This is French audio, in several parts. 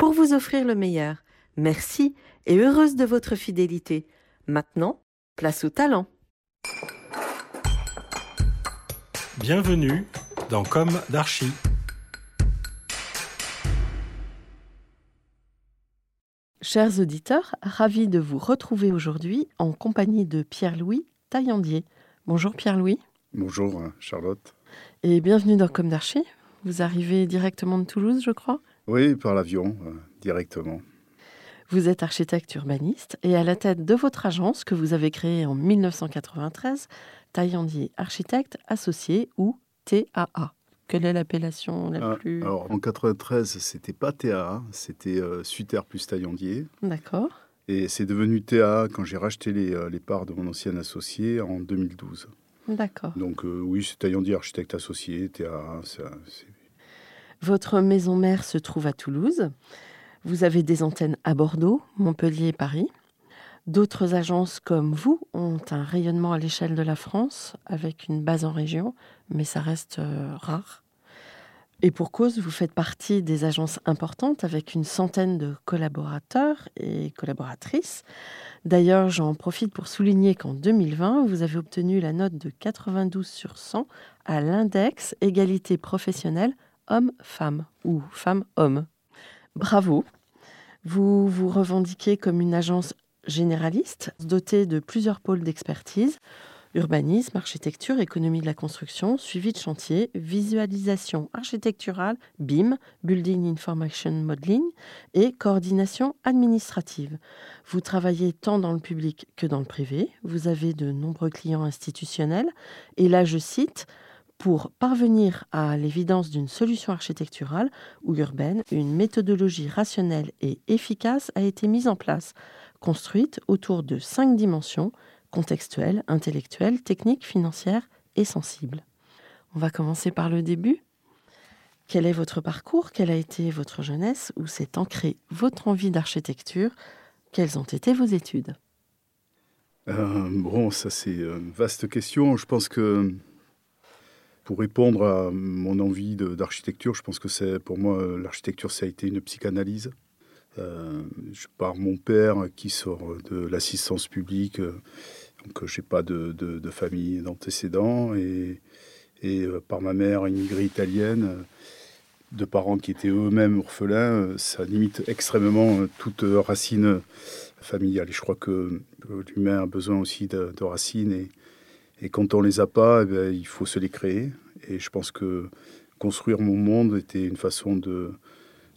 pour vous offrir le meilleur. Merci et heureuse de votre fidélité. Maintenant, place au talent. Bienvenue dans Comme d'Archi. Chers auditeurs, ravis de vous retrouver aujourd'hui en compagnie de Pierre-Louis Taillandier. Bonjour Pierre-Louis. Bonjour Charlotte. Et bienvenue dans Comme d'Archi. Vous arrivez directement de Toulouse, je crois? Oui, par l'avion, euh, directement. Vous êtes architecte urbaniste et à la tête de votre agence que vous avez créée en 1993, Taillandier Architecte Associé ou TAA. Quelle est l'appellation la Ah, plus... Alors en 93, c'était pas TAA, c'était euh, Suter plus Taillandier. D'accord. Et c'est devenu TAA quand j'ai racheté les, euh, les parts de mon ancien associé en 2012. D'accord. Donc euh, oui, c'est Taillandier Architecte Associé, TAA. c'est- Votre maison mère se trouve à Toulouse. Vous avez des antennes à Bordeaux, Montpellier et Paris. D'autres agences comme vous ont un rayonnement à l'échelle de la France avec une base en région, mais ça reste euh, rare. Et pour cause, vous faites partie des agences importantes avec une centaine de collaborateurs et collaboratrices. D'ailleurs, j'en profite pour souligner qu'en 2020, vous avez obtenu la note de 92 sur 100 à l'index égalité professionnelle homme-femme ou femme-homme. Bravo. Vous vous revendiquez comme une agence généraliste dotée de plusieurs pôles d'expertise urbanisme, architecture, économie de la construction, suivi de chantier, visualisation architecturale, BIM, Building Information Modeling et coordination administrative. Vous travaillez tant dans le public que dans le privé. Vous avez de nombreux clients institutionnels. Et là, je cite, pour parvenir à l'évidence d'une solution architecturale ou urbaine, une méthodologie rationnelle et efficace a été mise en place, construite autour de cinq dimensions contextuelle, intellectuelle, technique, financière et sensible. On va commencer par le début. Quel est votre parcours? Quelle a été votre jeunesse? Où s'est ancrée votre envie d'architecture? Quelles ont été vos études? Euh, bon, ça c'est une vaste question. Je pense que pour répondre à mon envie d'architecture, je pense que c'est pour moi l'architecture ça a été une psychanalyse. Euh, je pars mon père qui sort de l'assistance publique, euh, donc je n'ai pas de, famille d'antécédents, et, euh, par ma mère immigrée italienne, de parents qui étaient eux-mêmes orphelins, ça limite extrêmement toute racine familiale. Et je crois que l'humain a besoin aussi de, racines, et quand on les a pas, eh ben, il faut se les créer. Et je pense que construire mon monde était une façon de,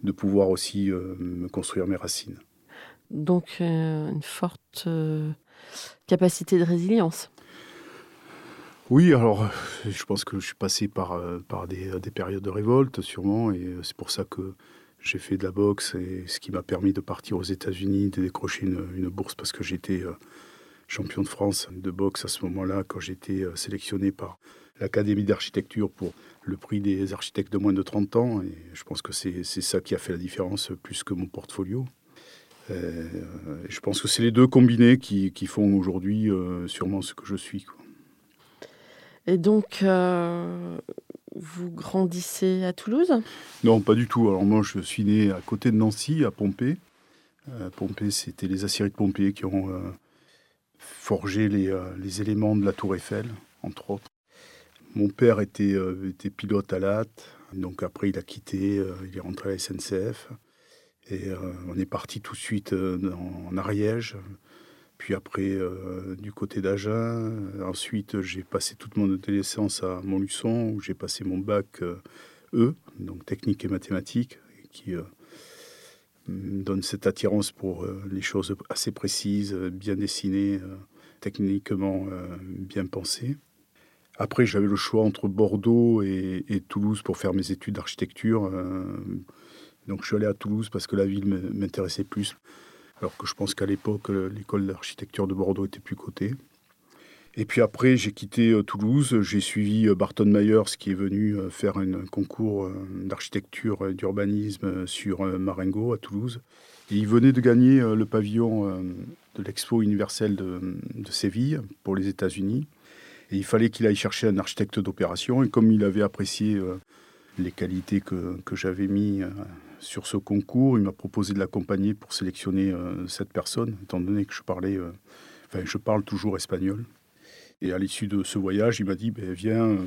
de pouvoir aussi euh, me construire mes racines. Donc euh, une forte euh, capacité de résilience. Oui, alors je pense que je suis passé par, par des, des périodes de révolte sûrement, et c'est pour ça que j'ai fait de la boxe, et ce qui m'a permis de partir aux États-Unis, de décrocher une, une bourse parce que j'étais champion de France de boxe à ce moment-là, quand j'étais euh, sélectionné par l'Académie d'architecture pour le prix des architectes de moins de 30 ans, et je pense que c'est ça qui a fait la différence plus que mon portfolio. Euh, je pense que c'est les deux combinés qui, qui font aujourd'hui euh, sûrement ce que je suis. quoi. Et donc, euh, vous grandissez à Toulouse? Non, pas du tout. Alors moi, je suis né à côté de Nancy, à Pompée. Euh, Pompée, c'était les aciéries de Pompée qui ont euh, forgé les, euh, les éléments de la tour Eiffel, entre autres. Mon père était, euh, était pilote à l'AT, donc après il a quitté, euh, il est rentré à la SNCF. Et on est parti tout de suite en, Ariège, puis après du côté d'Agen. Ensuite, j'ai passé toute mon adolescence à Montluçon, où j'ai passé mon bac E, donc technique et mathématiques, qui donne cette attirance pour euh, les choses assez précises, euh, bien dessinées, euh, techniquement bien pensées. Après, j'avais le choix entre Bordeaux et, Toulouse pour faire mes études d'architecture. Donc je suis allé à Toulouse parce que la ville m'intéressait plus, alors que je pense qu'à l'époque, l'école d'architecture de Bordeaux était plus cotée. Et puis après, j'ai quitté euh, Toulouse, j'ai suivi euh, Barton Myers qui est venu euh, faire un concours d'architecture et d'urbanisme sur Marengo à Toulouse. Et il venait de gagner le pavillon de l'Expo universelle de, de, Séville pour les États-Unis. Et il fallait qu'il aille chercher un architecte d'opération. Et comme il avait apprécié les qualités que, que j'avais mis sur ce concours, il m'a proposé de l'accompagner pour sélectionner cette personne, étant donné que je parlais, enfin, je parle toujours espagnol. Et à l'issue de ce voyage, il m'a dit ben, viens,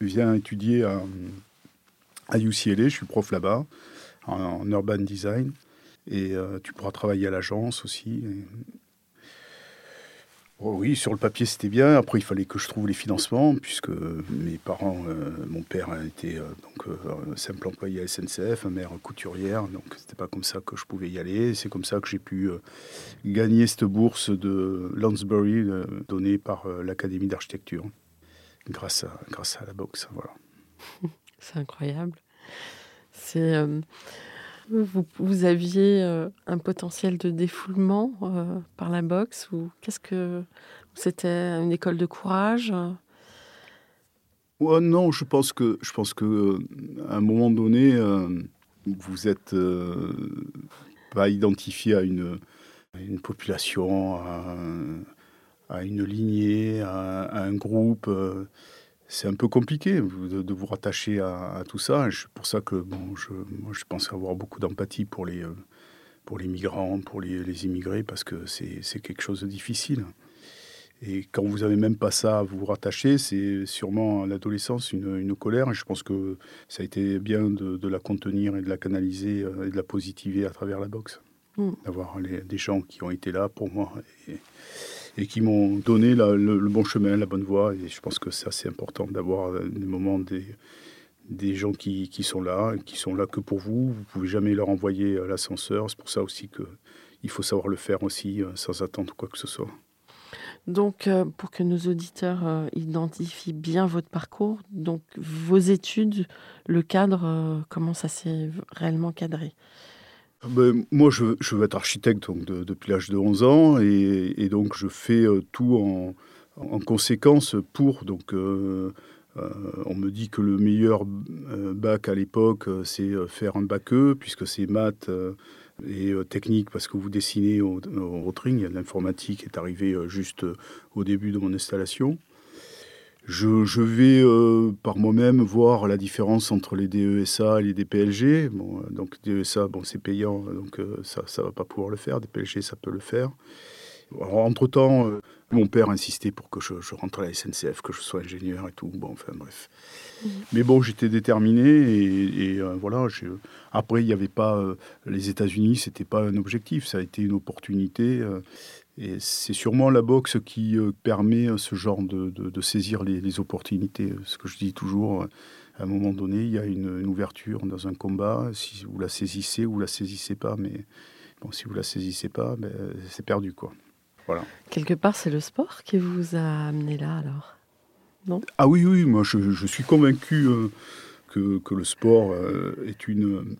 viens étudier à, UCLA, je suis prof là-bas, en, urban design, et euh, tu pourras travailler à l'agence aussi. Oh oui, sur le papier c'était bien. Après, il fallait que je trouve les financements, puisque mes parents, euh, mon père était euh, euh, simple employé à SNCF, mère couturière, donc c'était pas comme ça que je pouvais y aller. C'est comme ça que j'ai pu gagner cette bourse de Lansbury donnée par l'Académie d'architecture, grâce à, grâce à la boxe. Voilà. C'est incroyable. C'est vous, aviez euh, un potentiel de défoulement euh, par la boxe ou qu'est-ce que c'était une école de courage? Non, je pense que je pense que euh, à un moment donné, vous êtes pas identifié à une, une population, à, une lignée, à un groupe c'est un peu compliqué de, vous rattacher à, tout ça. C'est pour ça que bon, je, moi, je pense avoir beaucoup d'empathie pour les, euh, pour les migrants, pour les, immigrés, parce que c'est quelque chose de difficile. Et quand vous n'avez même pas ça à vous rattacher, c'est sûrement à l'adolescence une, une, colère. Et je pense que ça a été bien de, la contenir et de la canaliser euh, et de la positiver à travers la boxe. Mm. D'avoir des gens qui ont été là pour moi. Et, et qui m'ont donné le, bon chemin, la bonne voie. Et je pense que c'est assez important d'avoir des moments des, des gens qui, qui, sont là, qui sont là que pour vous. Vous pouvez jamais leur envoyer l'ascenseur. C'est pour ça aussi que il faut savoir le faire aussi euh, sans attendre quoi que ce soit. Donc, euh, pour que nos auditeurs euh, identifient bien votre parcours, donc vos études, le cadre, comment ça s'est réellement cadré? Ben, moi, je, veux être architecte donc, depuis l'âge de 11 ans et, donc je fais euh, tout en, conséquence pour. Donc, euh, euh, on me dit que le meilleur bac à l'époque, c'est faire un bac E, puisque c'est maths et technique, parce que vous dessinez au, au. L'informatique est arrivée juste au début de mon installation. Je, vais euh, par moi-même voir la différence entre les DESA et les DPLG. Bon, euh, donc DESA, bon, c'est payant, donc euh, ça ne va pas pouvoir le faire. DPLG, ça peut le faire. entre-temps, mon père insistait pour que je, rentre à la SNCF, que je sois ingénieur et tout. Bon, enfin bref. Mmh. Mais bon, j'étais déterminé et, voilà. Après, il n'y avait pas les États-Unis, c'était pas un objectif, ça a été une opportunité. Et c'est sûrement la boxe qui euh, permet euh, ce genre de, de, saisir les, opportunités. Ce que je dis toujours, euh, à un moment donné, il y a une, ouverture dans un combat. Si vous la saisissez ou vous la saisissez pas, mais bon, si vous la saisissez pas, ben, c'est perdu, quoi. Voilà. Quelque part, c'est le sport qui vous a amené là, alors? Non? Ah oui, oui, moi, je, je suis convaincu que, que, le sport est une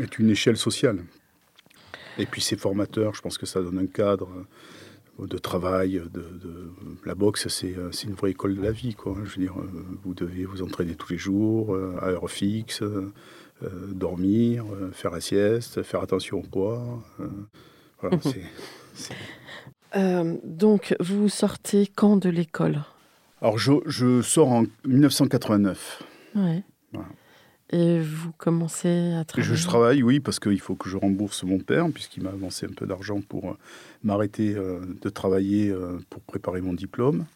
est une échelle sociale. Et puis c'est formateur, je pense que ça donne un cadre euh, de travail. De, La boxe, euh, c'est une vraie école de la vie. Quoi. Je veux dire, euh, vous devez vous entraîner tous les jours, à heure fixe, dormir, faire la sieste, faire attention au poids. Voilà, donc, vous sortez quand de l'école? Alors, je, je, sors en 1989. Ouais. Voilà. Et vous commencez à travailler Je travaille, oui, parce qu'il faut que je rembourse mon père, puisqu'il m'a avancé un peu d'argent pour euh, m'arrêter euh, de travailler euh, pour préparer mon diplôme.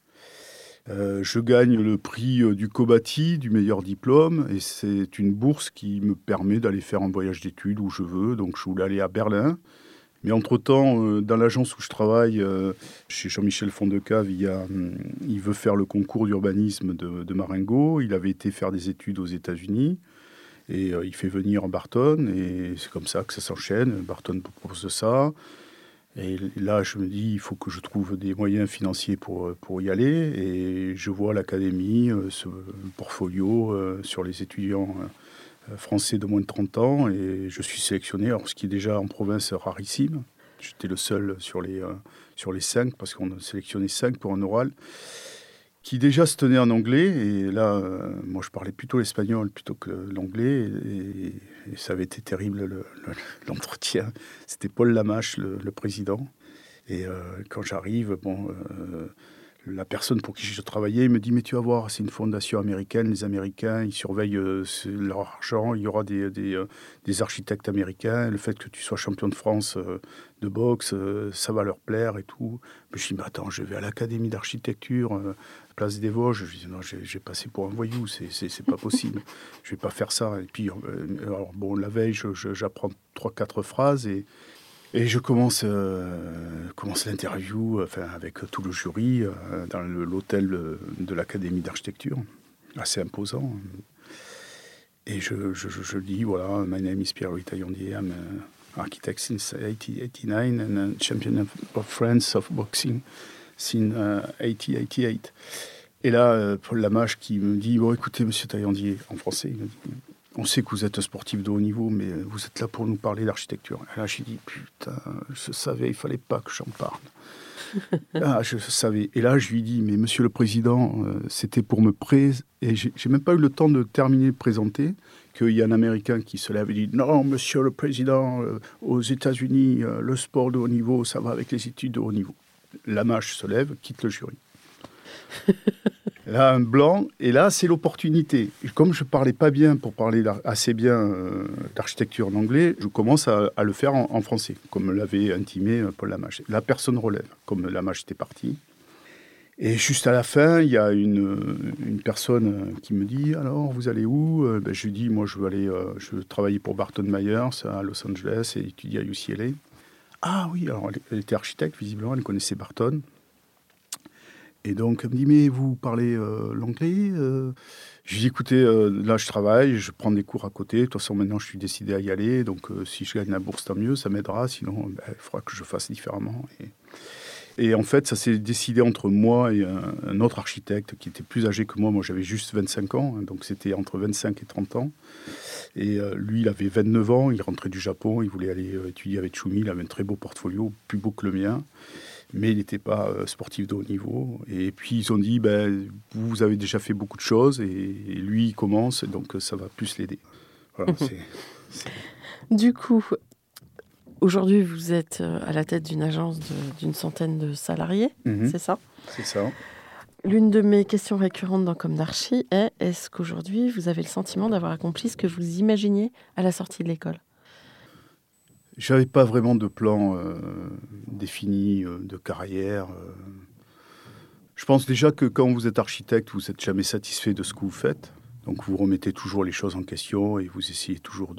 je gagne le prix du Cobati, du meilleur diplôme, et c'est une bourse qui me permet d'aller faire un voyage d'études où je veux. Donc je voulais aller à Berlin. Mais entre-temps, dans l'agence où je travaille, chez Jean-Michel Fondecave, il, hum, il veut faire le concours d'urbanisme de, de Marengo. Il avait été faire des études aux États-Unis. Et euh, il fait venir Barton, et c'est comme ça que ça s'enchaîne. Barton propose ça. Et là, je me dis, il faut que je trouve des moyens financiers pour, euh, pour y aller. Et je vois l'académie, euh, ce portfolio sur les étudiants français de moins de 30 ans et je suis sélectionné, alors ce qui est déjà en province rarissime. J'étais le seul sur les, sur les cinq parce qu'on a sélectionné cinq pour un oral qui déjà se tenait en anglais. Et là, euh, moi, je parlais plutôt l'espagnol plutôt que l'anglais. Et, ça avait été terrible l'entretien. C'était Paul Lamache, le, président. Et euh, quand j'arrive, bon, euh, la personne pour qui je travaillais me dit Mais tu vas voir, c'est une fondation américaine. Les Américains, ils surveillent leur argent. Il y aura des, des, des, architectes américains. Le fait que tu sois champion de France de boxe, ça va leur plaire et tout. Mais je dis Mais attends, je vais à l'Académie d'architecture place des Vosges. Je dis non, j'ai passé pour un voyou, c'est pas possible. je vais pas faire ça. Et puis, euh, alors, bon, la veille, j'apprends trois, quatre phrases et, et je commence, euh, commence l'interview enfin, avec tout le jury euh, dans l'hôtel de l'Académie d'architecture, assez imposant. Et je, je, je, dis voilà, my name is Pierre Taillandier, I'm an architect since 1889 and a champion of France of boxing since 1888. Et là, euh, Paul Lamache qui me dit Bon, écoutez, monsieur Taillandier, en français, il me dit On sait que vous êtes un sportif de haut niveau, mais vous êtes là pour nous parler d'architecture. Et là, j'ai dit Putain, je savais, il fallait pas que j'en parle. ah, je savais. Et là, je lui dis Mais monsieur le président, euh, c'était pour me présenter. Et j'ai même pas eu le temps de terminer de présenter qu'il y a un Américain qui se lève et dit Non, monsieur le président, euh, aux États-Unis, le sport de haut niveau, ça va avec les études de haut niveau. Lamache se lève, quitte le jury. là, un blanc, et là, c'est l'opportunité. Comme je parlais pas bien pour parler assez bien euh, d'architecture en anglais, je commence à, le faire en, français, comme l'avait intimé euh, Paul Lamache. La personne relève, comme Lamache était parti. Et juste à la fin, il y a une, personne qui me dit Alors, vous allez où? Euh, ben, Je lui dis Moi, je veux aller je veux travailler pour Barton Myers à Los Angeles et étudier à UCLA. Ah oui, alors elle était architecte, visiblement, elle connaissait Barton. Et donc, elle me dit, mais vous parlez euh, l'anglais euh? Je lui dis, écoutez, euh, là, je travaille, je prends des cours à côté. De toute façon, maintenant, je suis décidé à y aller. Donc, si je gagne la bourse, tant mieux, ça m'aidera. Sinon, ben, il faudra que je fasse différemment. En fait, ça s'est décidé entre moi et un, autre architecte qui était plus âgé que moi. Moi, j'avais juste 25 ans. Hein, donc, c'était entre 25 et 30 ans. Et lui, il avait 29 ans. Il rentrait du Japon. Il voulait aller étudier avec Chumi. Il avait un très beau portfolio, plus beau que le mien mais il n'était pas euh, sportif de haut niveau. Et puis ils ont dit, ben, vous avez déjà fait beaucoup de choses, et, lui, il commence, donc ça va plus l'aider. Du coup, aujourd'hui, vous êtes euh, à la tête d'une agence d'une centaine de salariés, mhm. c'est ça? C'est ça. L'une de mes questions récurrentes dans Comme d'Archi est est-ce qu'aujourd'hui, vous avez le sentiment d'avoir accompli ce que vous imaginiez à la sortie de l'école? J'avais pas vraiment de plan euh, défini euh, de carrière. Euh. Je pense déjà que quand vous êtes architecte, vous n'êtes jamais satisfait de ce que vous faites. Donc vous remettez toujours les choses en question et vous essayez toujours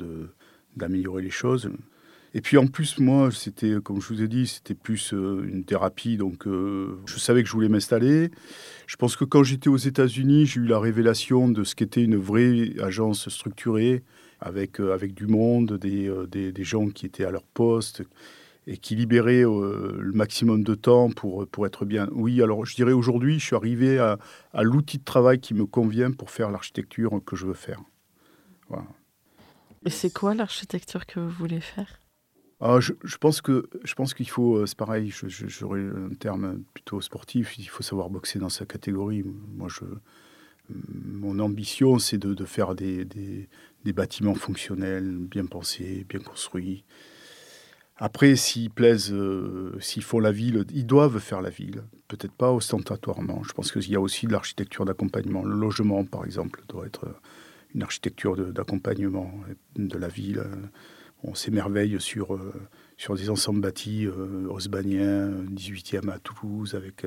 d'améliorer les choses. Et puis en plus, moi, c'était, comme je vous ai dit, c'était plus une thérapie. Donc je savais que je voulais m'installer. Je pense que quand j'étais aux États-Unis, j'ai eu la révélation de ce qu'était une vraie agence structurée avec, euh, avec du monde, euh, des, des, gens qui étaient à leur poste et qui libéraient euh, le maximum de temps pour, pour être bien. Oui, alors je dirais aujourd'hui, je suis arrivé à, à l'outil de travail qui me convient pour faire l'architecture que je veux faire. Et c'est quoi l'architecture que vous voulez faire? Ah, je, pense que je pense qu'il faut, c'est pareil, j'aurais un terme plutôt sportif. Il faut savoir boxer dans sa catégorie. Moi, je, mon ambition, c'est de, faire des, des, des bâtiments fonctionnels, bien pensés, bien construits. Après, s'ils plaisent, euh, s'ils font la ville, ils doivent faire la ville. Peut-être pas ostentatoirement. Je pense qu'il y a aussi de l'architecture d'accompagnement. Le logement, par exemple, doit être une architecture d'accompagnement de, la ville. On s'émerveille sur, euh, sur des ensembles bâtis euh, osbaniens, 18e à Toulouse, avec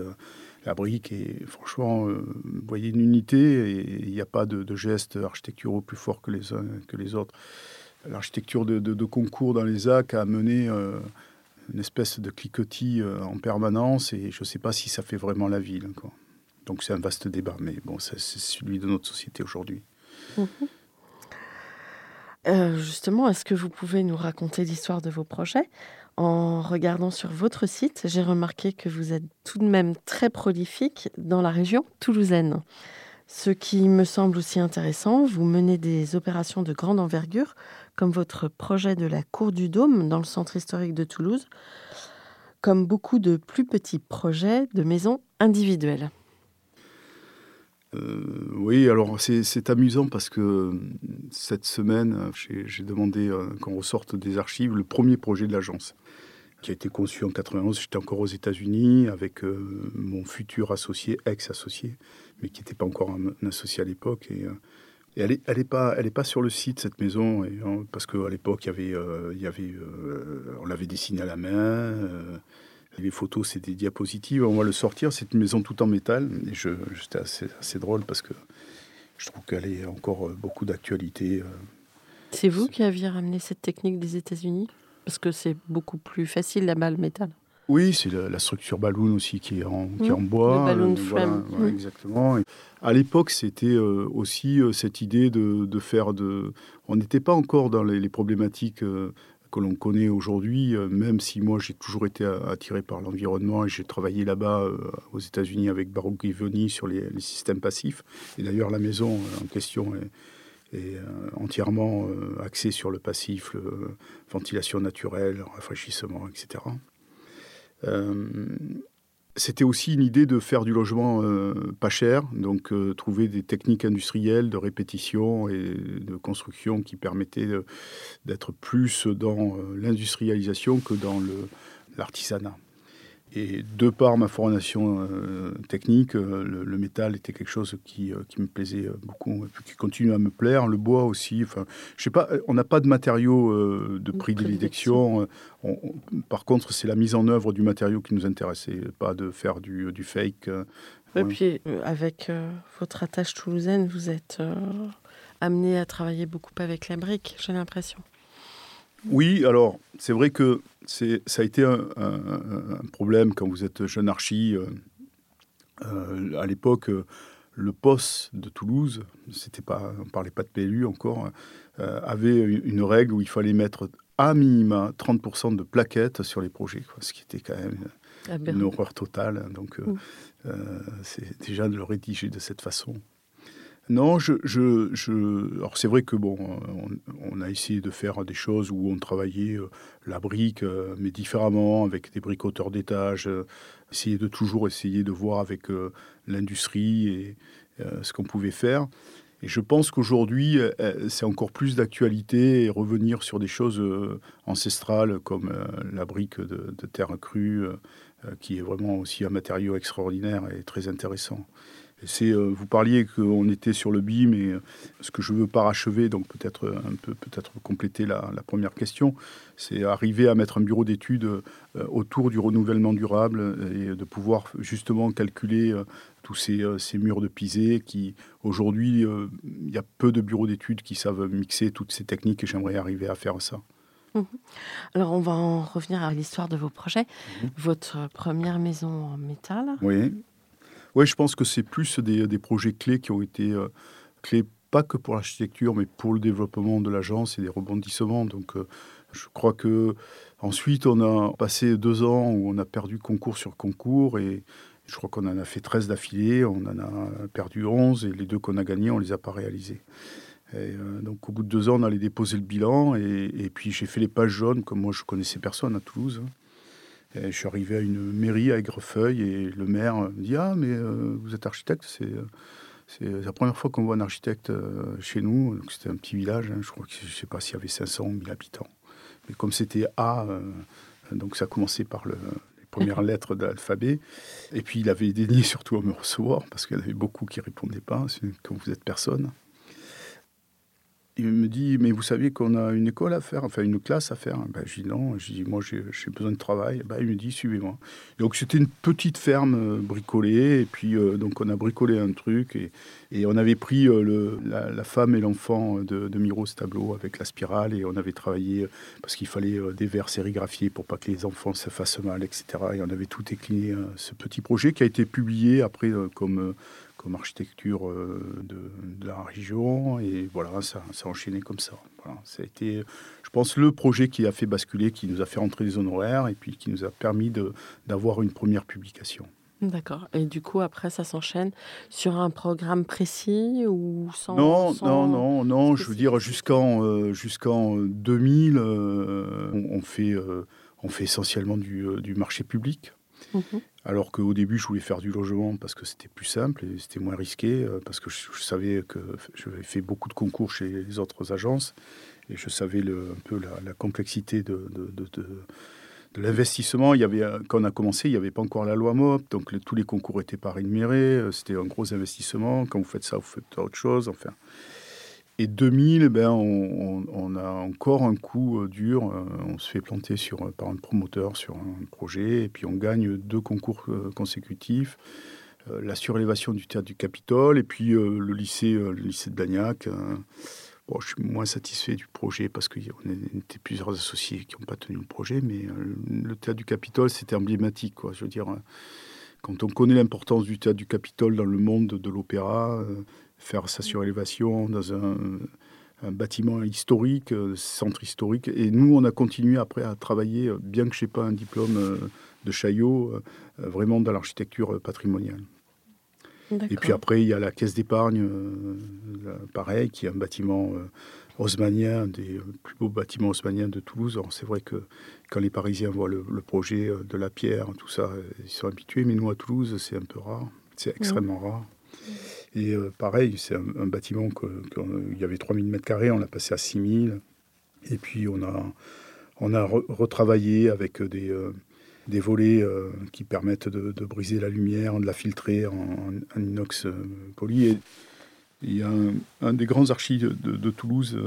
la brique. Et franchement, euh, vous voyez une unité et il n'y a pas de, gestes architecturaux plus forts que les uns que les autres. L'architecture de, concours dans les AC a amené euh, une espèce de cliquetis euh, en permanence et je ne sais pas si ça fait vraiment la ville. Donc c'est un vaste débat, mais bon, c'est celui de notre société aujourd'hui. Mhm. justement, est-ce que vous pouvez nous raconter l'histoire de vos projets en regardant sur votre site, j'ai remarqué que vous êtes tout de même très prolifique dans la région toulousaine. Ce qui me semble aussi intéressant, vous menez des opérations de grande envergure, comme votre projet de la Cour du Dôme dans le centre historique de Toulouse, comme beaucoup de plus petits projets de maisons individuelles. Euh, oui, alors c'est amusant parce que cette semaine, j'ai demandé euh, qu'on ressorte des archives le premier projet de l'agence qui a été conçu en 91. J'étais encore aux États-Unis avec euh, mon futur associé, ex-associé, mais qui n'était pas encore un, associé à l'époque. Et, elle n'est pas, sur le site, cette maison, et, parce qu'à l'époque, on l'avait dessinée à la main. Les photos, c'est des diapositives. On va le sortir. C'est une maison tout en métal. Et c'était assez, assez, drôle parce que je trouve qu'elle est encore euh, beaucoup d'actualité. Euh. C'est vous qui aviez ramené cette technique des États-Unis? Parce que c'est beaucoup plus facile là-bas le métal. Oui, c'est la, structure ballon aussi qui est en, qui est en mmh. bois. Le ballon frame. Voilà, mmh. Exactement. à l'époque, c'était euh, aussi cette idée de, de, faire de. On n'était pas encore dans les, les problématiques que l'on connaît aujourd'hui, euh, même si moi j'ai toujours été attiré par l'environnement et j'ai travaillé là-bas euh, aux États-Unis avec Baruch Givoni sur les, systèmes passifs. Et d'ailleurs, la maison euh, en question est, entièrement axée sur le passif, la ventilation naturelle, rafraîchissement, etc c'était aussi une idée de faire du logement euh, pas cher, donc euh, trouver des techniques industrielles de répétition et de construction qui permettaient d'être plus dans euh, l'industrialisation que dans l'artisanat. Et de par ma formation euh, technique, euh, le, métal était quelque chose qui, euh, qui, me plaisait beaucoup, qui continue à me plaire. Le bois aussi. Enfin, je sais pas, on n'a pas de matériaux de prédilection. par contre, c'est la mise en œuvre du matériau qui nous intéressait, pas de faire du, du fake. Et puis, avec votre attache toulousaine, vous êtes amené à travailler beaucoup avec la brique, j'ai l'impression. Oui, alors c'est vrai que ça a été un, problème quand vous êtes jeune archi. Euh, euh, à l'époque, le poste de Toulouse, c'était pas, on parlait pas de PLU encore, euh, avait une règle où il fallait mettre à minima 30% de plaquettes sur les projets, ce qui était quand même une horreur totale. Donc, c'est déjà de le rédiger de cette façon. Non, je, je, c'est vrai que on, a essayé de faire des choses où on travaillait euh, la brique, euh, mais différemment, avec des bricoteurs d'étage, euh, essayer de toujours essayer de voir avec l'industrie et ce qu'on pouvait faire. Et je pense qu'aujourd'hui, c'est encore plus d'actualité et revenir sur des choses ancestrales comme la brique de terre crue, qui est vraiment aussi un matériau extraordinaire et très intéressant. Euh, vous parliez qu'on était sur le BIM et euh, ce que je veux parachever, donc peut-être un peu peut-être compléter la, première question, c'est arriver à mettre un bureau d'études euh, autour du renouvellement durable et de pouvoir justement calculer tous ces, murs de pisé qui aujourd'hui il y a peu de bureaux d'études qui savent mixer toutes ces techniques et j'aimerais arriver à faire ça. Mmh Alors, on va en revenir à l'histoire de vos projets. Mmh Votre première maison en métal. Oui. Oui, je pense que c'est plus des, projets clés qui ont été euh, clés pas que pour l'architecture, mais pour le développement de l'agence et des rebondissements. Donc, euh, je crois que ensuite, on a passé deux ans où on a perdu concours sur concours et je crois qu'on en a fait 13 d'affilée, on en a perdu 11 et les deux qu'on a gagnés, on les a pas réalisés. Euh, donc au bout de deux ans, on allait déposer le bilan et, et puis j'ai fait les pages jaunes, comme moi je connaissais personne à Toulouse. Hein je suis arrivé à une mairie à Aigrefeuille et le maire me dit Ah, mais euh, vous êtes architecte C'est la première fois qu'on voit un architecte euh, chez nous. C'était un petit village, hein, je crois que je ne sais pas s'il y avait 500 ou 1000 habitants. Mais comme c'était A, euh, donc ça a commencé par le, les premières lettres de l'alphabet. Et puis il avait daigné surtout à me recevoir parce qu'il y en avait beaucoup qui ne répondaient pas, quand vous êtes personne il me dit, mais vous saviez qu'on a une école à faire, enfin une classe à faire? Ben, je dis non, je dis, moi j'ai besoin de travail. Ben, il me dit, suivez-moi. Donc c'était une petite ferme euh, bricolée, et puis euh, donc on a bricolé un truc, et, et on avait pris euh, le, la, femme et l'enfant de, de Miro tableau avec la spirale, et on avait travaillé parce qu'il fallait des verres sérigraphiés pour pas que les enfants se fassent mal, etc. Et on avait tout décliné, ce petit projet qui a été publié après comme comme architecture euh, de, la région. Et voilà, ça s'est enchaîné comme ça. ça a été, je pense, le projet qui a fait basculer, qui nous a fait rentrer les honoraires et puis qui nous a permis d'avoir une première publication. D'accord. Et du coup, après, ça s'enchaîne sur un programme précis ou sans Non, sans- non, non, non. Je veux dire jusqu'en euh, jusqu'en 2000, euh, on, on fait euh, on fait essentiellement du, du marché public. Mhm. Alors qu'au début, je voulais faire du logement parce que c'était plus simple et c'était moins risqué, euh, parce que je, savais que j'avais fait beaucoup de concours chez les autres agences et je savais un peu la, complexité de, l'investissement. Euh, quand on a commencé, il n'y avait pas encore la loi MOP, donc tous les concours n'étaient pas rémunérés, euh, c'était un gros investissement. Quand vous faites ça, vous faites autre chose. Et 2000, ben, on, a encore un coup euh, dur. euh, On se fait planter sur, euh, par un promoteur sur un projet, et puis on gagne deux concours consécutifs. La surélévation du théâtre du Capitole, et puis le, lycée, le lycée de Blagnac. euh, bon, je suis moins satisfait du projet parce qu'on était plusieurs associés qui n'ont pas tenu le projet, mais le théâtre du Capitole, c'était emblématique. Quoi. Je veux dire, quand on connaît l'importance du théâtre du Capitole dans le monde de l'opéra, faire sa surélévation dans un, un bâtiment historique, euh, centre historique. Et nous, on a continué après à travailler, euh, bien que je n'ai pas un diplôme euh, de Chaillot, euh, vraiment dans l'architecture patrimoniale. Et puis après, il y a la caisse d'épargne, pareil, qui est un bâtiment haussmannien, un des plus beaux bâtiments haussmanniens de Toulouse. Alors c'est vrai que quand les Parisiens voient le, le projet de la pierre, tout ça, ils sont habitués, mais nous à Toulouse, c'est un peu rare, c'est extrêmement rare. Et euh, pareil, c'est un, bâtiment que, que- il y avait 3000 mètres carrés, on l'a passé à 6000. Et puis on a, on a re- retravaillé avec des, euh, des volets euh, qui permettent de, briser la lumière, de la filtrer en, inox poli. Et il y a un, des grands archis de, Toulouse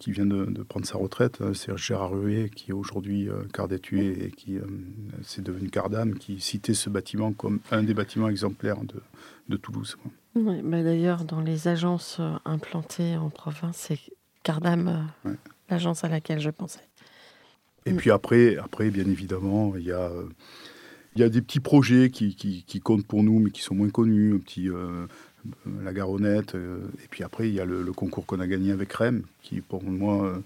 qui vient de, prendre sa retraite, euh, c'est Gérard Ruet, qui est aujourd'hui euh, Cardet-Tué et qui c'est devenu Cardam, qui citait ce bâtiment comme un des bâtiments exemplaires de, Toulouse. Oui, bah D'ailleurs, dans les agences euh, implantées en province, c'est Cardam, euh, Ouais. l'agence à laquelle je pensais. Et puis après, après, bien évidemment, il y a, euh, il y a des petits projets qui, qui, qui comptent pour nous, mais qui sont moins connus. Un petit, euh, la Garonnette. euh, et puis après, il y a le, le concours qu'on a gagné avec REM, qui pour moi euh,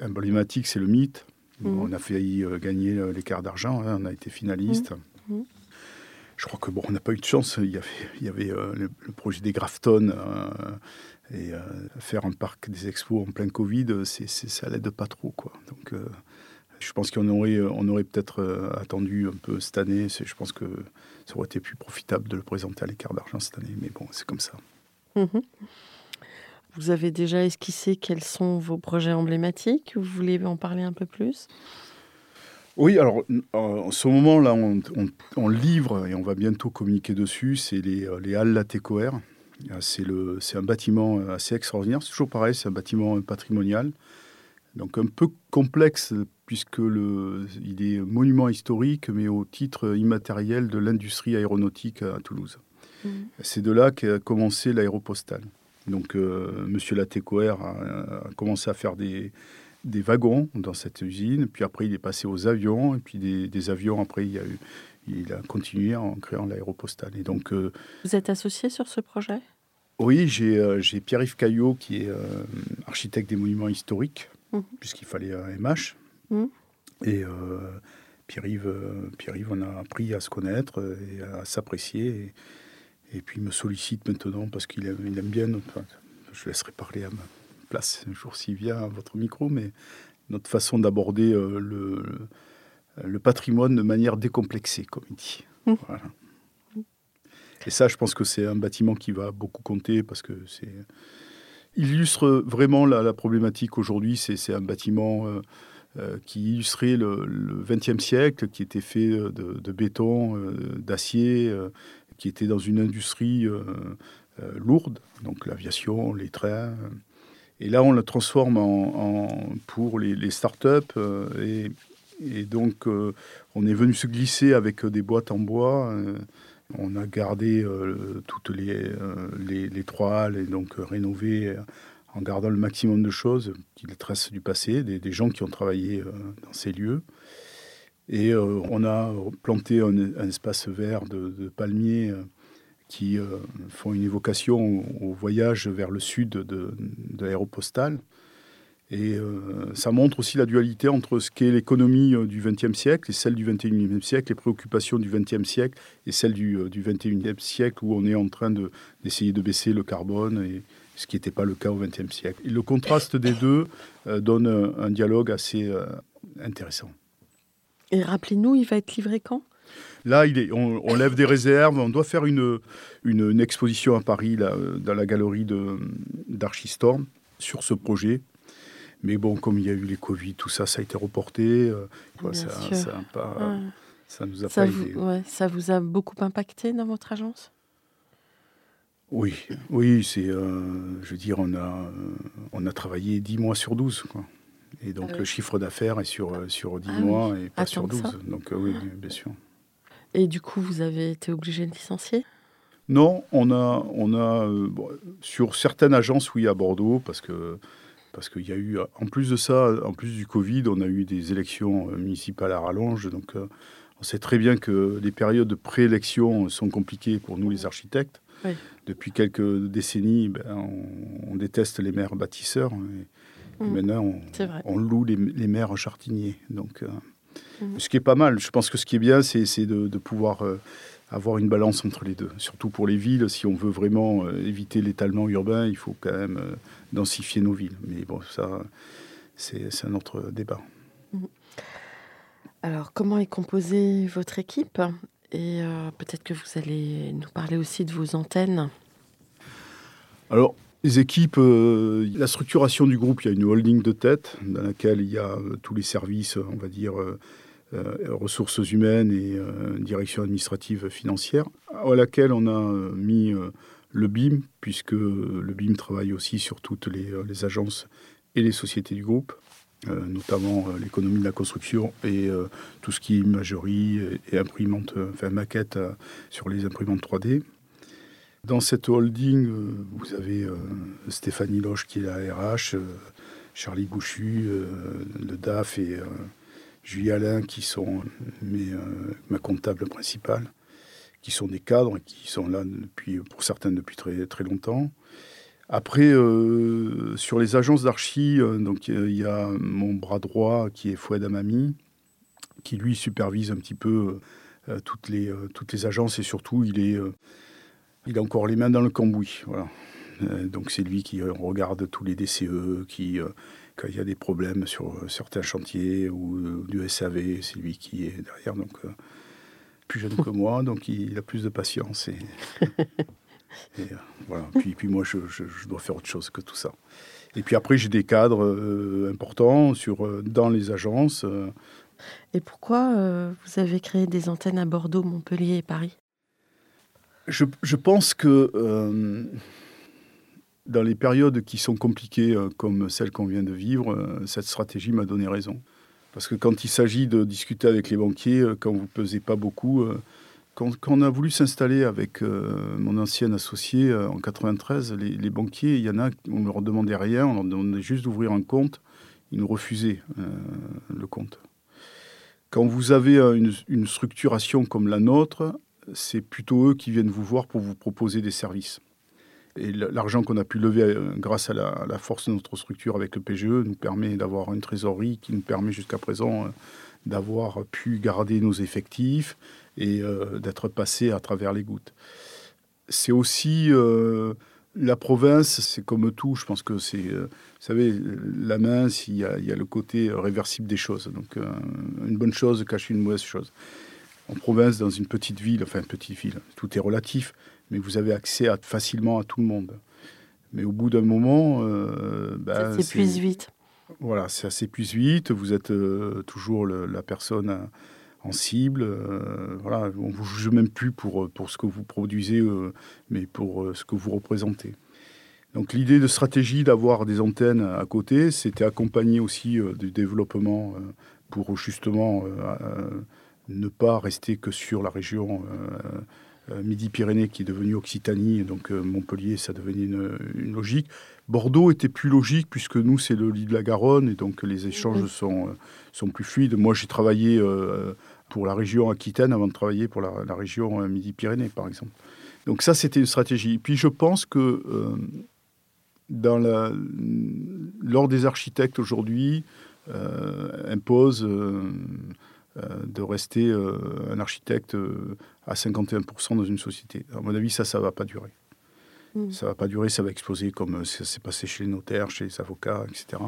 est emblématique, c'est le mythe. Mhm. On a failli gagner euh, l'écart d'argent, hein, on a été finaliste. Mhm. Je crois que bon, on n'a pas eu de chance. Il y avait, euh, le, projet des Grafton. euh, et euh, faire un parc des expos en plein Covid, ça l'aide pas trop. Quoi. Donc, je pense qu'on aurait, on aurait peut-être attendu un peu cette année. Je pense que ça aurait été plus profitable de le présenter à l'écart d'argent cette année. Mais bon, c'est comme ça. Mhm. Vous avez déjà esquissé quels sont vos projets emblématiques? Vous voulez en parler un peu plus? Oui, alors en ce moment-là, on, on- on livre et on va bientôt communiquer dessus. C'est les, euh, les Halles Latécoère. Euh, C'est, le, c'est un bâtiment euh, assez extraordinaire. C'est toujours pareil, c'est un bâtiment euh, patrimonial. Donc un peu complexe puisque le, il est monument historique, mais au titre immatériel de l'industrie aéronautique à Toulouse. Mhm. C'est de là qu'a commencé l'aéropostale. Donc, euh, Monsieur Latécoère a, a commencé à faire des, des wagons dans cette usine. Puis après, il est passé aux avions. Et puis des, des avions, après, il, y a eu, il a continué en créant l'aéropostale. Et donc, euh, Vous êtes associé sur ce projet? Oui, j'ai euh, Pierre-Yves Caillot, qui est euh, architecte des monuments historiques, Mhm. puisqu'il fallait un MH. Mhm. Et euh, Pierre-Yves, euh, Pierre-Yves, on a appris à se connaître euh, et à s'apprécier. Et, et puis, il me sollicite maintenant parce qu'il aime, bien. notre- enfin, je laisserai parler à ma place un jour s'il vient à votre micro, mais notre façon d'aborder euh, le, le patrimoine de manière décomplexée, comme il dit. Voilà. Et ça, je pense que c'est un bâtiment qui va beaucoup compter parce que c'est il illustre vraiment la, la problématique aujourd'hui. C'est c'est un bâtiment euh, euh, qui illustrait le XXe siècle, qui était fait de, de béton, d'acier, qui était dans une industrie lourde, donc l'aviation, les trains. Et là, on le transforme pour les, startups. euh, et, donc, euh, on est venu se glisser avec des boîtes en bois. euh, on a gardé euh, toutes les, euh, les, trois halles et donc euh, rénové euh, en gardant le maximum de choses qui les du passé, des, gens qui ont travaillé euh, dans ces lieux. Et euh, on a planté un, espace vert de, palmiers euh, qui euh, font une évocation au, voyage vers le sud de, de l'aéropostale. Et euh, ça montre aussi la dualité entre ce qu'est l'économie euh, du XXe siècle et celle du XXIe siècle, les préoccupations du XXe siècle et celles du, XXIe siècle où on est en train d'essayer de, baisser le carbone, et ce qui n'était pas le cas au XXe siècle. Le contraste des deux donne un, dialogue assez intéressant. Et rappelez-nous, il va être livré quand? Là, il est, on, lève des réserves. On doit faire une, une, exposition à Paris, là, dans la galerie d'Archistorm, sur ce projet. Mais bon, comme il y a eu les Covid, tout ça, ça a été reporté. Euh, ça, ça, nous a pas vous, aidé. ça vous a beaucoup impacté dans votre agence? Oui, oui, c'est, euh, je veux dire, on a, euh, on a travaillé 10 mois sur 12. Quoi. Et donc ah le chiffre d'affaires est sur, sur 10 ah mois et pas sur 12. Donc oui, bien sûr. Et du coup, vous avez été obligé de licencier? Non, on a, on a sur certaines agences, oui, à Bordeaux, parce que parce qu'il y a eu, en plus de ça, en plus du Covid, on a eu des élections euh, municipales à rallonge. Donc, euh, on sait très bien que les périodes de préélection sont compliquées pour nous, les architectes. Depuis quelques décennies, ben, on, déteste les maires bâtisseurs. Et mmh. Maintenant, on, loue les, maires chartiniers. Donc, euh, mmh. ce qui est pas mal. Je pense que ce qui est bien, c'est de, pouvoir avoir une balance entre les deux. Surtout pour les villes, si on veut vraiment éviter l'étalement urbain, il faut quand même densifier nos villes. Mais bon, ça, c'est un autre débat. Mhm. Alors, comment est composée votre équipe? Et euh, peut-être que vous allez nous parler aussi de vos antennes. Alors, les équipes, euh, la structuration du groupe, il y a une holding de tête dans laquelle il y a euh, tous les services, on va dire, ressources humaines et direction administrative financière, à laquelle on a mis le BIM, puisque le BIM travaille aussi sur toutes les, euh, agences et les sociétés du groupe, euh, notamment euh, l'économie de la construction et tout ce qui est imagerie et, imprimante, enfin maquette sur les imprimantes 3D. Dans cette holding, vous avez Stéphanie Loche qui est la RH, Charlie Bouchu, le DAF et Julie Alain qui sont mes, ma comptable principale qui sont des cadres, qui sont là depuis, pour certaines depuis très, très longtemps. Après, euh, sur les agences d'archi, euh, il y a mon bras droit qui est Fouad Amami, qui lui supervise un petit peu euh, toutes, les, toutes les agences et surtout il est, il a encore les mains dans le cambouis. Voilà. donc c'est lui qui regarde tous les DCE, qui quand il y a des problèmes sur certains chantiers ou du SAV, c'est lui qui est derrière. Donc plus jeune que moi, donc il a plus de patience. Et, euh, voilà. puis, puis moi, je, dois faire autre chose que tout ça. Et puis après, j'ai des cadres euh, importants sur, euh, dans les agences. Et pourquoi vous avez créé des antennes à Bordeaux, Montpellier et Paris? Je, pense que dans les périodes qui sont compliquées, comme celle qu'on vient de vivre, cette stratégie m'a donné raison. Parce que quand il s'agit de discuter avec les banquiers, euh, quand vous ne pesez pas beaucoup, euh, quand, on a voulu s'installer avec euh, mon ancien associé en 93, les, banquiers, il y en a, on ne leur demandait rien, on leur demandait juste d'ouvrir un compte. Ils nous refusaient le compte. Quand vous avez une structuration comme la nôtre, c'est plutôt eux qui viennent vous voir pour vous proposer des services. Et l'argent qu'on a pu lever euh, grâce à la, force de notre structure avec le PGE nous permet d'avoir une trésorerie qui nous permet jusqu'à présent euh, d'avoir pu garder nos effectifs et euh, d'être passé à travers les gouttes. C'est aussi la province, c'est comme tout, je pense que c'est, vous savez, la main, il y, a, il y, a, le côté réversible des choses. Donc une bonne chose cache une mauvaise chose. En province, dans une petite ville, enfin une petite ville, tout est relatif, mais vous avez accès à, facilement à tout le monde. Mais au bout d'un moment, euh, ben, ça s'épuise vite. Voilà, ça s'épuise vite. Vous êtes euh, toujours la personne euh, en cible. Euh, voilà, on vous juge même plus pour, pour ce que vous produisez, mais pour ce que vous représentez. Donc l'idée de stratégie d'avoir des antennes à côté, c'était accompagner aussi du développement pour justement ne pas rester que sur la région euh, Midi-Pyrénées qui est devenu Occitanie, donc euh, Montpellier, ça devenait une, une, logique. Bordeaux était plus logique puisque nous, c'est le lit de la Garonne et donc les échanges sont, euh, sont plus fluides. Moi, j'ai travaillé pour la région Aquitaine avant de travailler pour la, région Midi-Pyrénées, par exemple. Donc ça, c'était une stratégie. Puis je pense que dans la, l'ordre des architectes aujourd'hui impose de rester un architecte à 51% dans une société. À mon avis, ça, ça ne va pas durer. Mm. Ça ne va pas durer, ça va exploser comme ça s'est passé chez les notaires, chez les avocats, etc.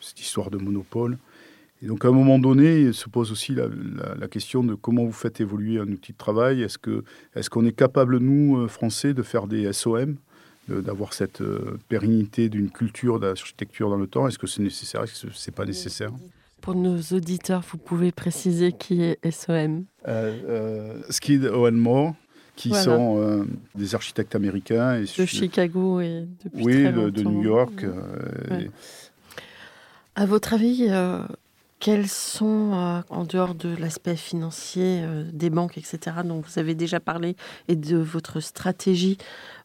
Cette histoire de monopole. Et donc à un moment donné, il se pose aussi la, question de comment vous faites évoluer un outil de travail. Est-ce qu'on est, qu'on est capable, nous, euh, Français, de faire des SOM, d'avoir cette euh, pérennité d'une culture d'architecture dans le temps? Est-ce que c'est nécessaire? Est-ce que ce n'est pas nécessaire? Pour nos auditeurs, vous pouvez préciser qui est SOM euh, euh Skid Owen Moore, qui sont des architectes américains. Et de Chicago et depuis oui, très de, de New York. À votre avis, quels sont, euh, en dehors de l'aspect financier euh, des banques, etc., dont vous avez déjà parlé, et de votre stratégie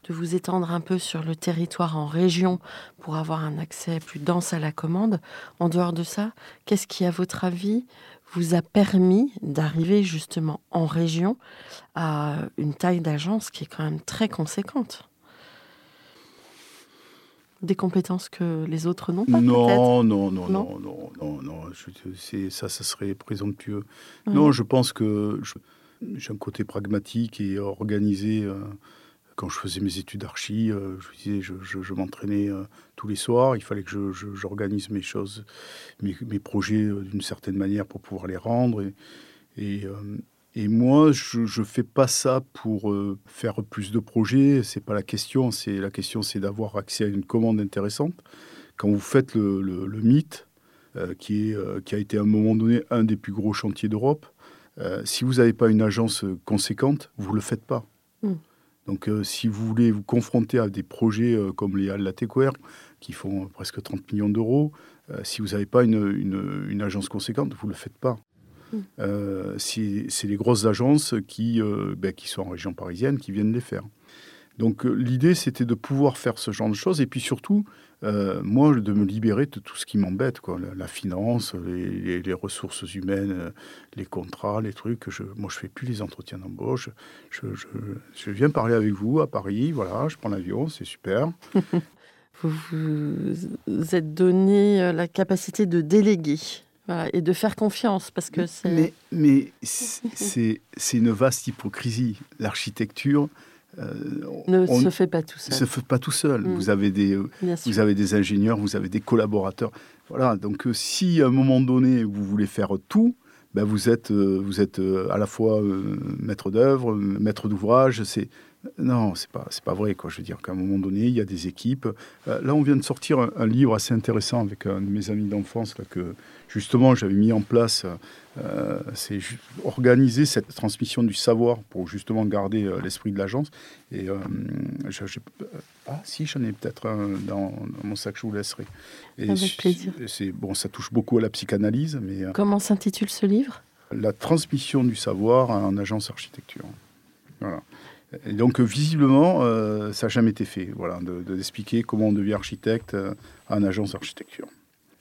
de vous étendre un peu sur le territoire en région pour avoir un accès plus dense à la commande, en dehors de ça, qu'est-ce qui, à votre avis, vous a permis d'arriver justement en région à une taille d'agence qui est quand même très conséquente? Des compétences que les autres n'ont pas non, non, non, non, non, non, non, ça, ça serait présomptueux. Non, je pense que j'ai un côté pragmatique et organisé. Euh, quand je faisais mes études d'archi, euh, je, disais, je, m'entraînais euh, tous les soirs. Il fallait que j'organise mes choses, mes, projets d'une certaine manière pour pouvoir les rendre. et et moi, je ne fais pas ça pour euh, faire plus de projets. C'est pas la question. C'est la question, c'est d'avoir accès à une commande intéressante. Quand vous faites le, le, mythe, euh, qui, est, euh, qui a été à un moment donné un des plus gros chantiers d'Europe, si vous n'avez pas une agence conséquente, vous le faites pas. Hmm. Donc, si vous voulez vous confronter à des projets comme les Halles qui font presque 30 millions d'euros, si vous n'avez pas une, une, une, agence conséquente, vous ne le faites pas. Euh, c'est les grosses agences qui, euh, ben, qui sont en région parisienne qui viennent les faire. Donc euh, l'idée, c'était de pouvoir faire ce genre de choses et puis surtout, moi, de me libérer de tout ce qui m'embête, la, finance, les, ressources humaines, les contrats, les trucs. Je, moi, je fais plus les entretiens d'embauche. Je, je, viens parler avec vous à Paris, voilà, je prends l'avion, c'est super. vous vous êtes donné la capacité de déléguer et de faire confiance, parce que c'est... Mais, mais c'est, c'est une vaste hypocrisie. L'architecture... Euh, ne se fait pas tout seul. Se fait pas tout seul. Mm. Vous avez des, vous avez des ingénieurs, vous avez des collaborateurs. Voilà. Donc, euh, si à un moment donné vous voulez faire tout, ben vous êtes, euh, vous êtes à la fois maître d'œuvre, maître d'ouvrage. C'est non, c'est pas, c'est pas vrai. Quoi. Je veux dire qu'à un moment donné, il y a des équipes. là, on vient de sortir un, un, livre assez intéressant avec un de mes amis d'enfance là, que justement, j'avais mis en place, euh, c'est organiser cette transmission du savoir pour justement garder euh, l'esprit de l'agence. Et euh, ah si, j'en ai peut-être un dans, mon sac, je vous laisserai. Et Avec plaisir. C'est bon, ça touche beaucoup à la psychanalyse, mais comment s'intitule ce livre? La transmission du savoir en agence architecture. Voilà. Donc, visiblement, ça n'a jamais été fait, voilà, d'expliquer comment on devient architecte en agence architecture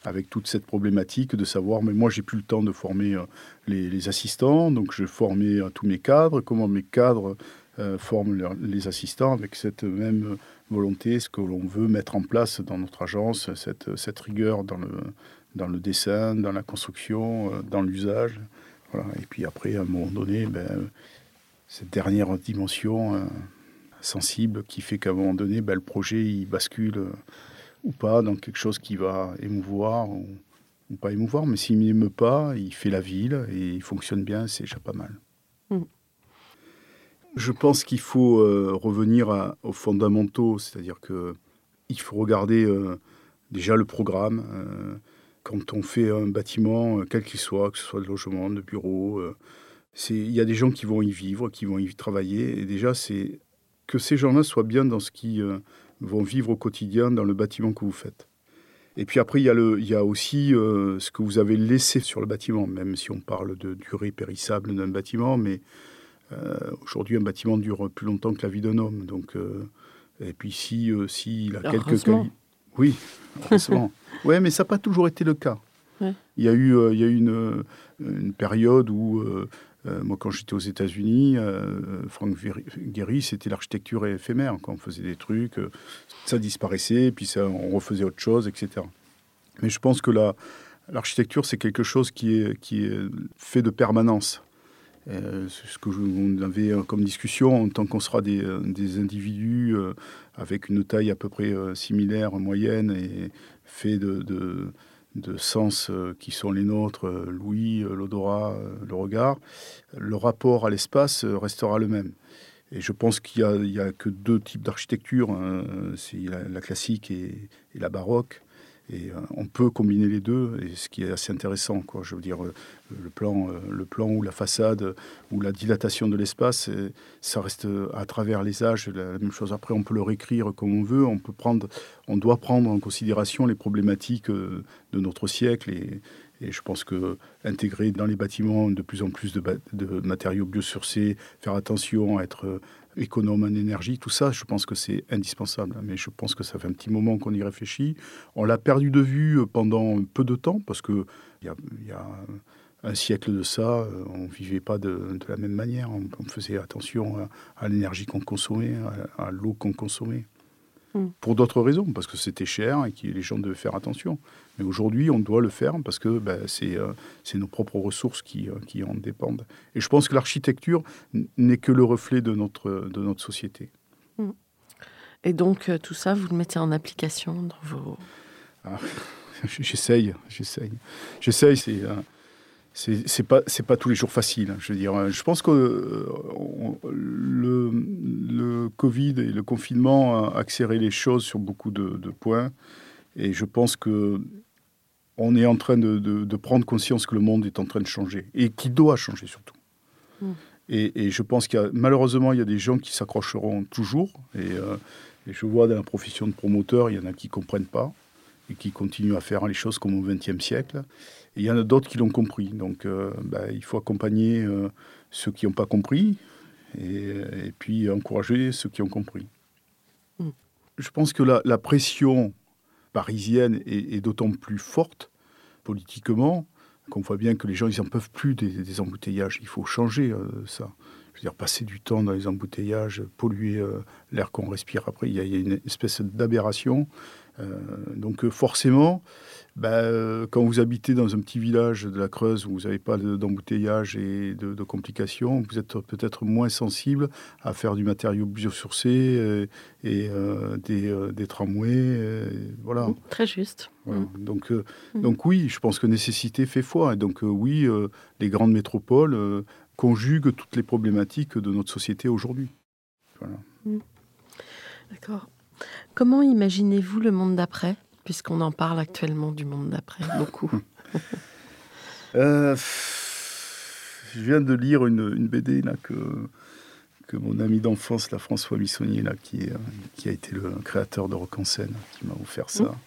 avec toute cette problématique de savoir, mais moi j'ai plus le temps de former euh, les, assistants, donc je formais euh, tous mes cadres, comment mes cadres euh, forment les assistants avec cette même volonté, ce que l'on veut mettre en place dans notre agence, cette, cette rigueur dans le, dans le dessin, dans la construction, dans l'usage. Voilà. Et puis après, à un moment donné, ben, cette dernière dimension sensible qui fait qu'à un moment donné, ben, le projet il bascule ou pas dans quelque chose qui va émouvoir ou, pas émouvoir, mais s'il n'émeut pas, il fait la ville et il fonctionne bien, c'est déjà pas mal. Mm. Je pense qu'il faut euh, revenir aux fondamentaux, c'est-à-dire que il faut regarder euh, déjà le programme. Euh, quand on fait un bâtiment, quel qu'il soit, que ce soit de logement, de bureau, il y a des gens qui vont y vivre, qui vont y travailler, et déjà c'est que ces gens-là soient bien dans ce qui vont vivre au quotidien dans le bâtiment que vous faites. Et puis après, il y a, le, il y a aussi euh, ce que vous avez laissé sur le bâtiment, même si on parle de durée périssable d'un bâtiment, mais euh, aujourd'hui, un bâtiment dure plus longtemps que la vie d'un homme. Donc, euh, et puis si, s'il a quelques qualités... Oui, heureusement. oui, mais ça n'a pas toujours été le cas. Il y a eu, il y a eu une, une période où moi, quand j'étais aux États-Unis, Franck Gehry, c'était l'architecture éphémère. Quand on faisait des trucs, ça disparaissait, puis ça, on refaisait autre chose, etc. Mais je pense que l'architecture, c'est quelque chose qui est, qui est fait de permanence. Euh, ce que vous avez comme discussion, tant qu'on sera des, des individus euh, avec une taille à peu près euh, similaire, moyenne, et fait de, de sens qui sont les nôtres, l'ouïe, l'odorat, le regard, le rapport à l'espace restera le même. Et je pense qu'il n'y a, que deux types d'architecture, hein. c'est la, classique et la baroque. Et euh, on peut combiner les deux, et ce qui est assez intéressant. Quoi. Je veux dire, euh, le plan, euh, le plan ou la façade ou la dilatation de l'espace, ça reste à travers les âges la même chose. Après, on peut le réécrire comme on veut. On peut prendre, on doit prendre en considération les problématiques de notre siècle et, je pense que intégrer dans les bâtiments de plus en plus de, de matériaux biosourcés, faire attention à être économe en énergie, tout ça, je pense que c'est indispensable. Mais je pense que ça fait un petit moment qu'on y réfléchit. On l'a perdu de vue pendant peu de temps, parce qu'il y a, y a un siècle de ça, on ne vivait pas de, la même manière. On, faisait attention à, l'énergie qu'on consommait, à l'eau qu'on consommait. Mm. pour d'autres raisons, parce que c'était cher et que les gens devaient faire attention. Mais aujourd'hui, on doit le faire parce que ben, euh, c'est nos propres ressources qui, euh, qui, en dépendent. Et je pense que l'architecture n'est que le reflet de notre, de notre société. Mm. Et donc, euh, tout ça, vous le mettez en application dans vos... Ah, j'essaye, j'essaye. J'essaye, c'est c'est pas c'est pas tous les jours facile. Hein, je veux dire, je pense que euh, le, le, Covid et le confinement a accéléré les choses sur beaucoup de, points, et je pense que on est en train de, de, prendre conscience que le monde est en train de changer et qui doit changer surtout. Hmm. Et, et, je pense qu'il y a malheureusement il y a des gens qui s'accrocheront toujours, et, euh, et, je vois dans la profession de promoteur, il y en a qui comprennent pas et qui continuent à faire les choses comme au XXe siècle il y en a d'autres qui l'ont compris. Donc, euh, bah, il faut accompagner euh, ceux qui n'ont pas compris et, puis encourager ceux qui ont compris. Mm. Je pense que la, pression parisienne est, d'autant plus forte politiquement qu'on voit bien que les gens, ils n'en peuvent plus des, embouteillages. Il faut changer euh, ça. Je veux dire, passer du temps dans les embouteillages, polluer l'air qu'on respire après, il y, a, une espèce d'aberration. Donc forcément, bah, euh, quand vous habitez dans un petit village de la Creuse où vous n'avez pas d'embouteillage et de, complications, vous êtes peut-être moins sensible à faire du matériau biosourcé euh, et euh, des, tramways. voilà. Mmh, très juste. Mmh. Donc, mmh. donc oui, je pense que nécessité fait foi. Et donc oui, les grandes métropoles conjuguent toutes les problématiques de notre société aujourd'hui. D'accord. Comment imaginez-vous le monde d'après puisqu'on en parle actuellement du monde d'après, beaucoup. Euh, je viens de lire une, BD là, que, que mon ami d'enfance, la François Missonnier, là, qui, est, qui a été le créateur de Rock en scène, qui m'a offert ça. Mmh.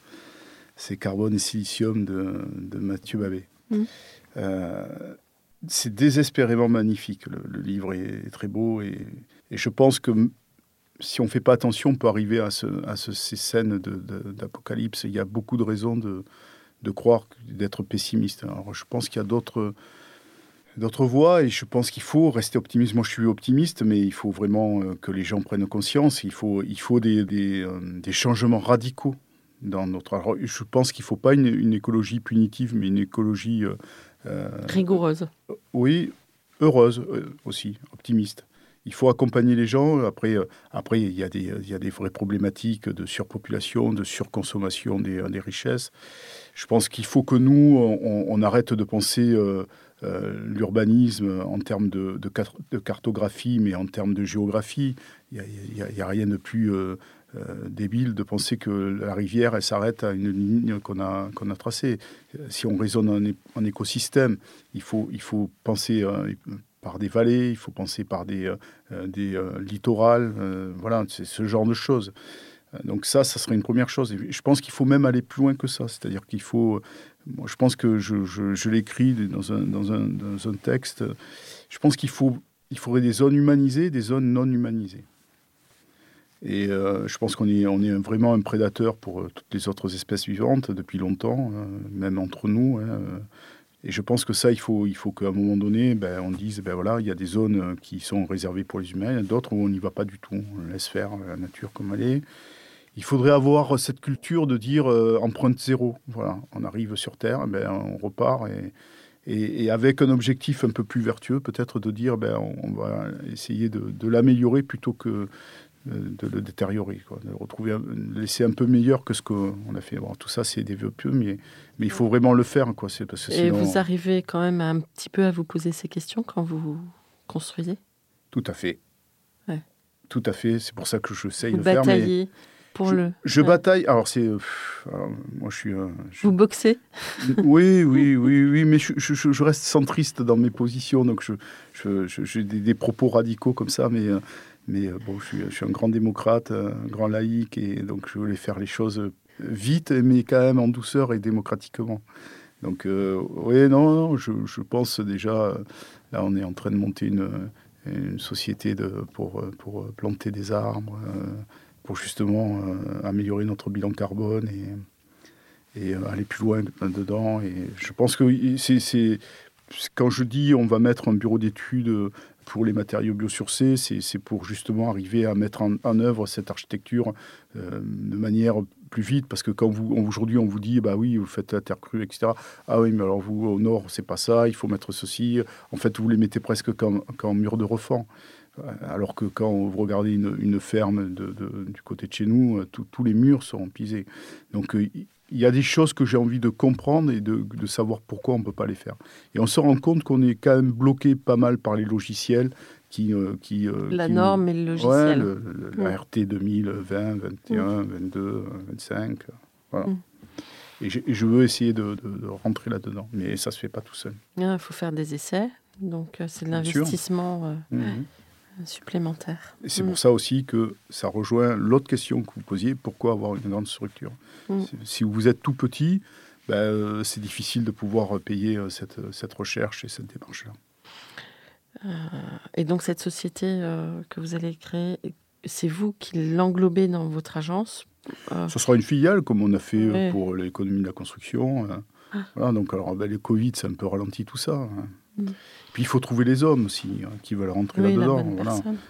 C'est Carbone et Silicium de, de Mathieu Babé. Mmh. Euh, c'est désespérément magnifique. Le, livre est, très beau et, et, je pense que si on ne fait pas attention, on peut arriver à, ces scènes d'apocalypse. Il y a beaucoup de raisons de, croire, d'être pessimiste. Alors, je pense qu'il y a d'autres d'autres voies et je pense qu'il faut rester optimiste. Moi, je suis optimiste, mais il faut vraiment euh, que les gens prennent conscience. Il faut, il faut des, euh, changements radicaux dans notre. Alors, je pense qu'il ne faut pas une, écologie punitive, mais une écologie euh, rigoureuse. oui, heureuse aussi, optimiste il faut accompagner les gens. Après, euh, après il, y a des, il y a des vraies problématiques de surpopulation, de surconsommation des, des richesses. Je pense qu'il faut que nous, on, arrête de penser euh, euh, l'urbanisme en termes de, cartographie, mais en termes de géographie. Il n'y a, rien de plus débile de penser que la rivière, elle s'arrête à une ligne qu'on a, tracée. Si on raisonne en, en, écosystème, il faut, il faut penser par des vallées, il faut penser par des, euh, euh, des euh, littorales, voilà, c'est ce genre de choses. Donc ça, ça serait une première chose. Je pense qu'il faut même aller plus loin que ça. C'est-à-dire qu'il faut... Je pense que je, je, l'écris dans un, texte. Je pense qu'il faut, il faudrait des zones humanisées, des zones non humanisées. Et je pense qu'on est, vraiment un prédateur pour toutes les autres espèces vivantes depuis longtemps, même entre nous. Hein, Et je pense que ça, il faut, qu'à un moment donné, ben, on dise, ben voilà, il y a des zones qui sont réservées pour les humains, d'autres où on n'y va pas du tout. On laisse faire la nature comme elle est. Il faudrait avoir cette culture de dire euh, empreinte zéro. Voilà, on arrive sur Terre, ben, on repart et, avec un objectif un peu plus vertueux, peut-être de dire, on, va essayer de l'améliorer plutôt que de le détériorer, quoi, de retrouver, laisser un peu meilleur que ce qu'on a fait. Bon, tout ça, c'est des vœux pieux, mais, mais il faut vraiment le faire. Quoi, c'est parce que Et vous arrivez quand même un petit peu à vous poser ces questions quand vous construisez? Tout à fait. Ouais. Tout à fait. C'est pour ça que j'essaye de faire. Mais pour je, le. Je bataille. Alors, c'est. moi, je suis. Vous boxez? Oui, oui, oui, oui, mais je, je, reste centriste dans mes positions, donc j'ai des, des, propos radicaux comme ça, mais. Euh, mais euh, bon, je suis, un grand démocrate, un grand laïc, et donc je voulais faire les choses vite, mais quand même en douceur et démocratiquement. Donc, euh, oui, non, je, pense déjà, là, on est en train de monter une, société pour, pour planter des arbres, euh, pour justement améliorer notre bilan carbone et, et aller plus loin dedans. Et je pense que c'est quand je dis on va mettre un bureau d'études pour les matériaux biosourcés, c'est pour justement arriver à mettre en, œuvre cette architecture euh, de manière plus vite, parce que quand vous aujourd'hui on vous dit bah oui vous faites la terre crue etc ah oui mais alors vous au nord c'est pas ça il faut mettre ceci. En fait vous les mettez presque comme, comme mur de refend alors que quand vous regardez une, ferme du côté de chez nous, euh, tous les murs sont pisés. Donc euh, il y a des choses que j'ai envie de comprendre et de, savoir pourquoi on ne peut pas les faire. Et on se rend compte qu'on est quand même bloqué pas mal par les logiciels qui... Euh, qui euh, la norme et le logiciel. Ouais, la RT 2020, 21, 22, 25. Voilà. Mm. Et, je veux essayer de, rentrer là-dedans, mais ça ne se fait pas tout seul. Il faut faire des essais, donc euh, c'est de l'investissement. Mm-hmm supplémentaire. C'est pour mm. ça aussi que ça rejoint l'autre question que vous posiez, pourquoi avoir une grande structure mm. Si vous êtes tout petit, ben, euh, c'est difficile de pouvoir payer euh, cette, cette recherche et cette démarche-là. Euh, et donc cette société que vous allez créer, c'est vous qui l'englobez dans votre agence Ce sera une filiale, comme on a fait pour l'économie de la construction. Ah. Voilà, donc alors, ben, les Covid, ça a un peu ralenti tout ça. Puis il faut trouver les hommes aussi hein, qui veulent rentrer là-dedans.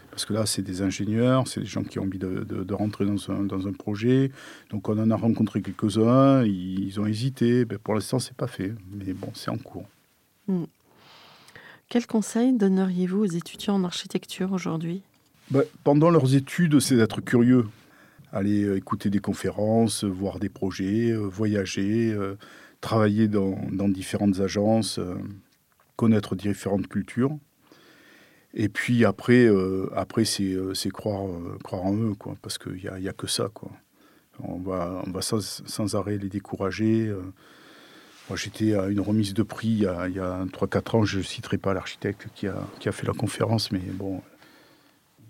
Parce que là, c'est des ingénieurs, c'est des gens qui ont envie de, rentrer dans un, dans un, projet. Donc on en a rencontré quelques-uns, ils, ont hésité. Ben, pour l'instant, c'est pas fait. Mais bon, c'est en cours. Hmm. Quel conseil donneriez-vous aux étudiants en architecture aujourd'hui? Ben, Pendant leurs études, c'est d'être curieux. Aller euh, écouter des conférences, voir des projets, euh, voyager, euh, travailler dans, dans, différentes agences connaître différentes cultures. Et puis après, euh, après c'est, euh, croire, euh, croire en eux, quoi, parce qu'il n'y a, y a que ça. Quoi. On va, on va sans, sans arrêt les décourager. Moi, j'étais à une remise de prix il y a, a 3-4 ans, je ne citerai pas l'architecte qui a, qui a fait la conférence, mais bon,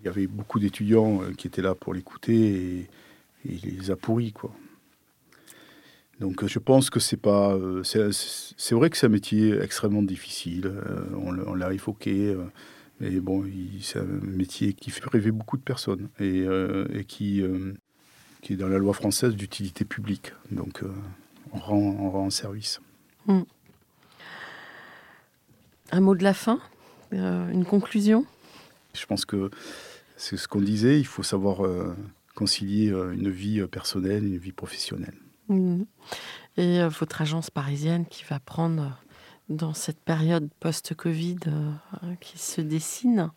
il y avait beaucoup d'étudiants qui étaient là pour l'écouter et, et il les a pourris. Quoi. Donc je pense que c'est pas. Euh, c'est vrai que c'est un métier extrêmement difficile. Euh, on, l'a évoqué. Euh, mais bon, c'est un métier qui fait rêver beaucoup de personnes et, qui, qui est dans la loi française d'utilité publique. Donc on rend, on, rend, service. Hmm. Un mot de la fin Une conclusion? Je pense que c'est ce qu'on disait. Il faut savoir concilier une vie personnelle et une vie professionnelle. Mmh. Et euh, votre agence parisienne qui va prendre euh, dans cette période post-Covid euh, qui se dessine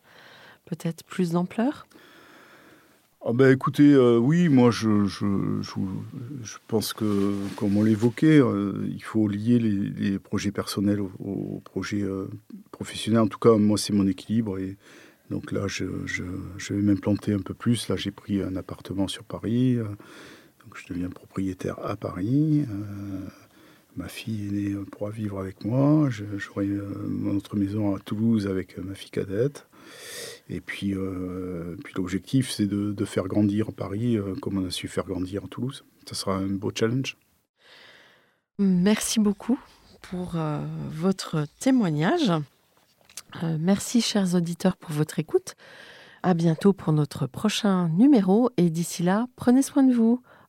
peut-être plus d'ampleur? Ah ben écoutez, oui, moi je, je, je, pense que, comme on l'évoquait, il faut lier les, projets personnels aux, projets professionnels. En tout cas, moi c'est mon équilibre. Et donc là, je, vais m'implanter un peu plus. Là, j'ai pris un appartement sur Paris je deviens propriétaire à Paris. Euh, ma fille aînée pourra vivre avec moi. J'aurai mon autre maison à Toulouse avec ma fille cadette. Et puis, euh, l'objectif, c'est de, faire grandir Paris euh, comme on a su faire grandir Toulouse. Ça sera un beau challenge. Merci beaucoup pour votre témoignage. merci, chers auditeurs, pour votre écoute. À bientôt pour notre prochain numéro. Et d'ici là, prenez soin de vous.